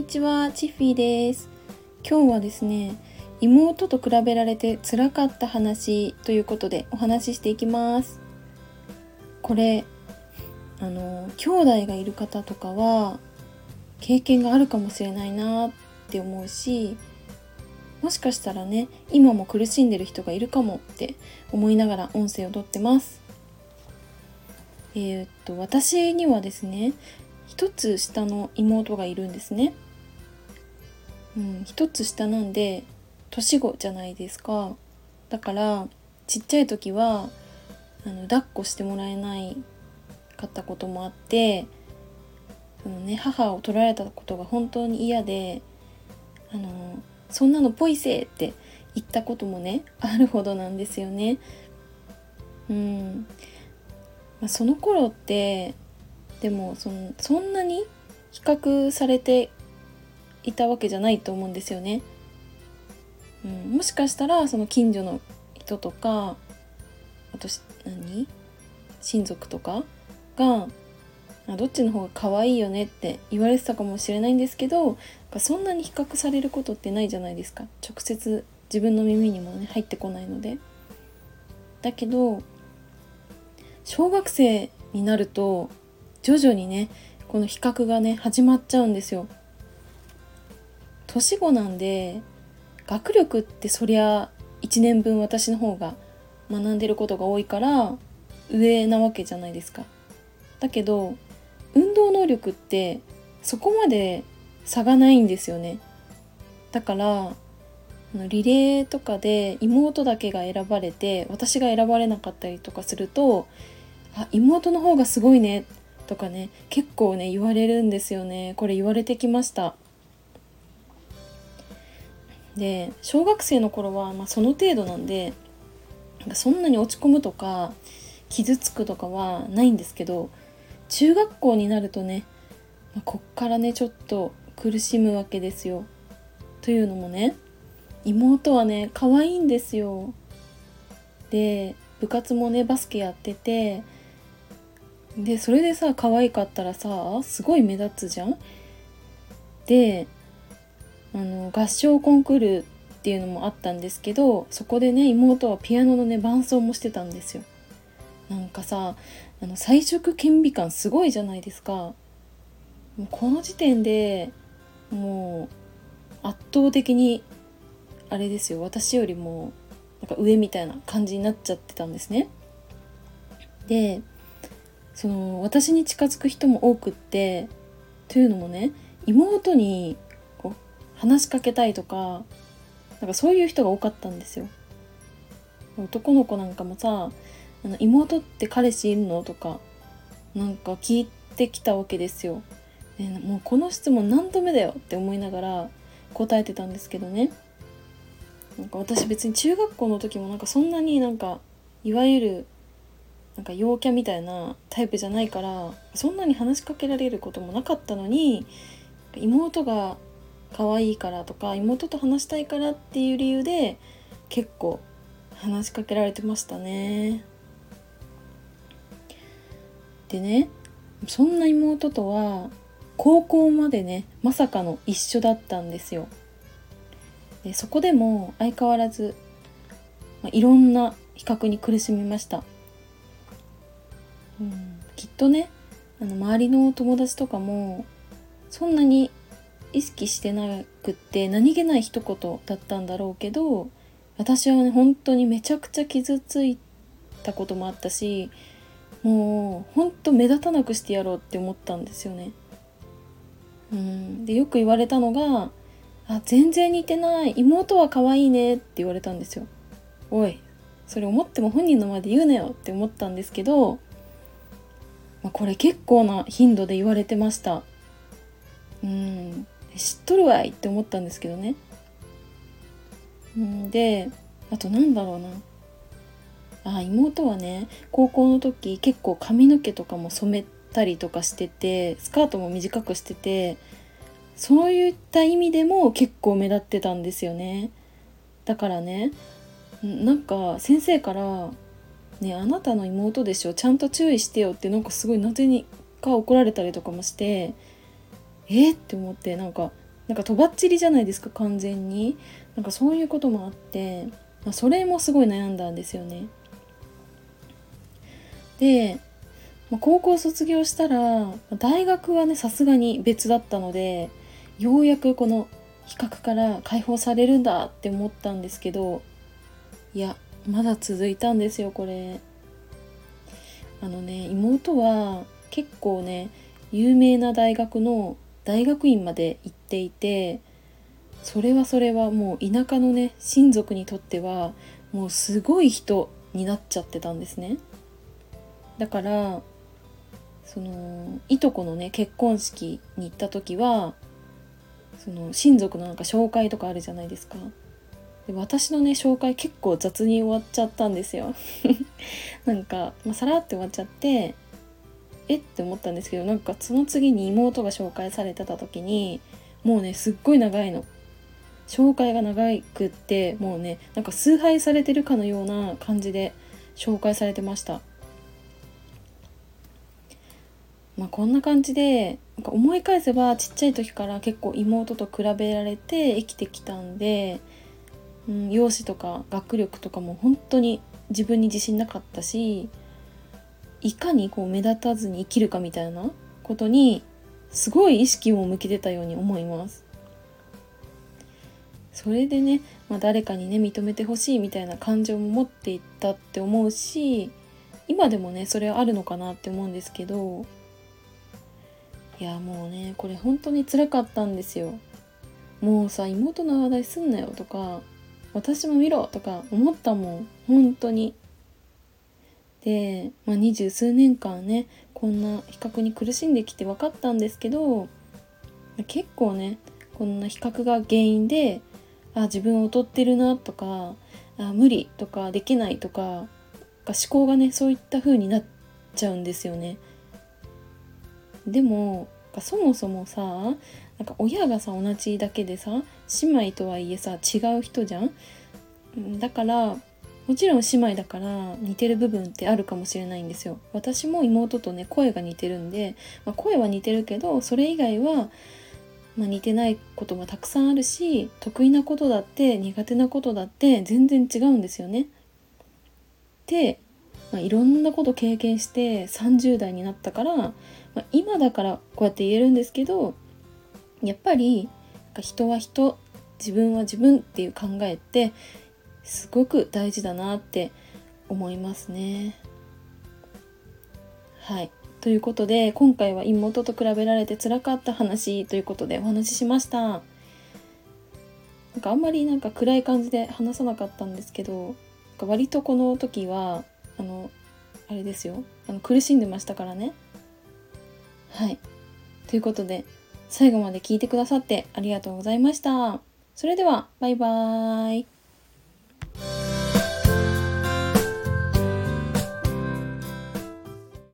にちは、チッフィーです。今日はですね、妹と比べられて辛かった話ということでお話ししていきます。これ、あの、兄弟がいる方とかは経験があるかもしれないなって思うし、もしかしたらね、今も苦しんでる人がいるかもって思いながら音声をとってます。えー、っと、私にはですね、一つ下の妹がいるんですね。うん、一つ下なんで年子じゃないですか。だからちっちゃい時はあの抱っこしてもらえないかったこともあってその、ね、母を取られたことが本当に嫌であのそんなのポイセって言ったこともねあるほどなんですよね。うんまあ、その頃ってでもそのそんなに比較されていたわけじゃないと思うんですよね。うん、もしかしたらその近所の人とかあと何？親族とかがどっちの方が可愛いよねって言われてたかもしれないんですけどそんなに比較されることってないじゃないですか直接自分の耳にもね入ってこないので。だけど小学生になると徐々にねこの比較がね始まっちゃうんですよ。年子なんで学力ってそりゃ1年分私の方が学んでることが多いから上なわけじゃないですか。だけど運動能力ってそこまで差がないんですよね。だからリレーとかで妹だけが選ばれて私が選ばれなかったりとかするとあ妹の方がすごいねとかね結構ね言われるんですよねこれ言われてきましたで小学生の頃は、まあ、その程度なんでなんかそんなに落ち込むとか傷つくとかはないんですけど中学校になるとね、まあ、こっからねちょっと苦しむわけですよ。というのもね妹はね可愛いんですよ。で部活もねバスケやっててでそれでさ可愛かったらさすごい目立つじゃん？であの合唱コンクールっていうのもあったんですけどそこでね妹はピアノのね伴奏もしてたんですよ。なんかさあの彩色顕微鏡すごいじゃないですか。もうこの時点でもう圧倒的にあれですよ。私よりもなんか上みたいな感じになっちゃってたんですね。でその私に近づく人も多くってというのもね妹に話しかけたいとかなんかそういう人が多かったんですよ。男の子なんかもさあの妹って彼氏いるのとかなんか聞いてきたわけですよ。ね、もうこの質問何度目だよって思いながら答えてたんですけどねなんか私別に中学校の時もなんかそんなになんかいわゆるなんか陽キャみたいなタイプじゃないからそんなに話しかけられることもなかったのに妹が可愛いからとか妹と話したいからっていう理由で結構話しかけられてましたね。でねそんな妹とは高校までねまさかの一緒だったんですよ。でそこでも相変わらず、まあ、いろんな比較に苦しみました。うん、きっとねあの周りの友達とかもそんなに意識してなくって何気ない一言だったんだろうけど私はね本当にめちゃくちゃ傷ついたこともあったしもうほんと目立たなくしてやろうって思ったんですよね。うん、でよく言われたのが「あ全然似てない妹は可愛いね」って言われたんですよ。おいそれ思っても本人の前で言うなよって思ったんですけどまあ、これ結構な頻度で言われてましたうん知っとるわいって思ったんですけどね。んであとなんだろうな。あ妹はね高校の時結構髪の毛とかも染めたりとかしててスカートも短くしててそういった意味でも結構目立ってたんですよね。だからねなんか先生からねあなたの妹でしょちゃんと注意してよってなんかすごいなぜにか怒られたりとかもしてえって思ってなんかなんかとばっちりじゃないですか完全に。なんかそういうこともあってまそれもすごい悩んだんですよね。でま高校卒業したら大学はねさすがに別だったのでようやくこの比較から解放されるんだって思ったんですけどいやまだ続いたんですよこれ。あのね妹は結構ね有名な大学の大学院まで行っていてそれはそれはもう田舎のね親族にとってはもうすごい人になっちゃってたんですね。だからそのいとこのね結婚式に行った時はその親族のなんか紹介とかあるじゃないですか。で私のね紹介結構雑に終わっちゃったんですよ。なんか、まあ、さらって終わっちゃってえって思ったんですけどなんかその次に妹が紹介されてた時にもうねすっごい長いの。紹介が長くってもうねなんか崇拝されてるかのような感じで紹介されてました。まあこんな感じでなんか思い返せばちっちゃい時から結構妹と比べられて生きてきたんでうん、容姿とか学力とかも本当に自分に自信なかったしいかにこう目立たずに生きるかみたいなことにすごい意識を向けてたように思います。それでね、まあ、誰かにね認めてほしいみたいな感情も持っていったって思うし今でもねそれはあるのかなって思うんですけどいやもうねこれ本当につらかったんですよ。もうさ妹の話題すんなよとか私も見ろとか思ったもん本当にで、まあ、二十数年間ねこんな比較に苦しんできて分かったんですけど結構ねこんな比較が原因であ自分劣ってるなとかあ無理とかできないとか思考がねそういった風になっちゃうんですよね。でもそもそもさなんか親がさ同じだけでさ姉妹とはいえさ違う人じゃん？だからもちろん姉妹だから似てる部分ってあるかもしれないんですよ私も妹とね声が似てるんで、まあ、声は似てるけどそれ以外は、まあ、似てないことがたくさんあるし得意なことだって苦手なことだって全然違うんですよね。で、まあ、いろんなこと経験して30代になったから、まあ、今だからこうやって言えるんですけどやっぱり人は人自分は自分っていう考えってすごく大事だなって思いますね。はいということで今回は妹と比べられて辛かった話ということでお話ししました。なんかあんまりなんか暗い感じで話さなかったんですけど割とこの時はあのあれですよあの苦しんでましたからね。はいということで最後まで聞いてくださってありがとうございました。それでは、バイバーイ。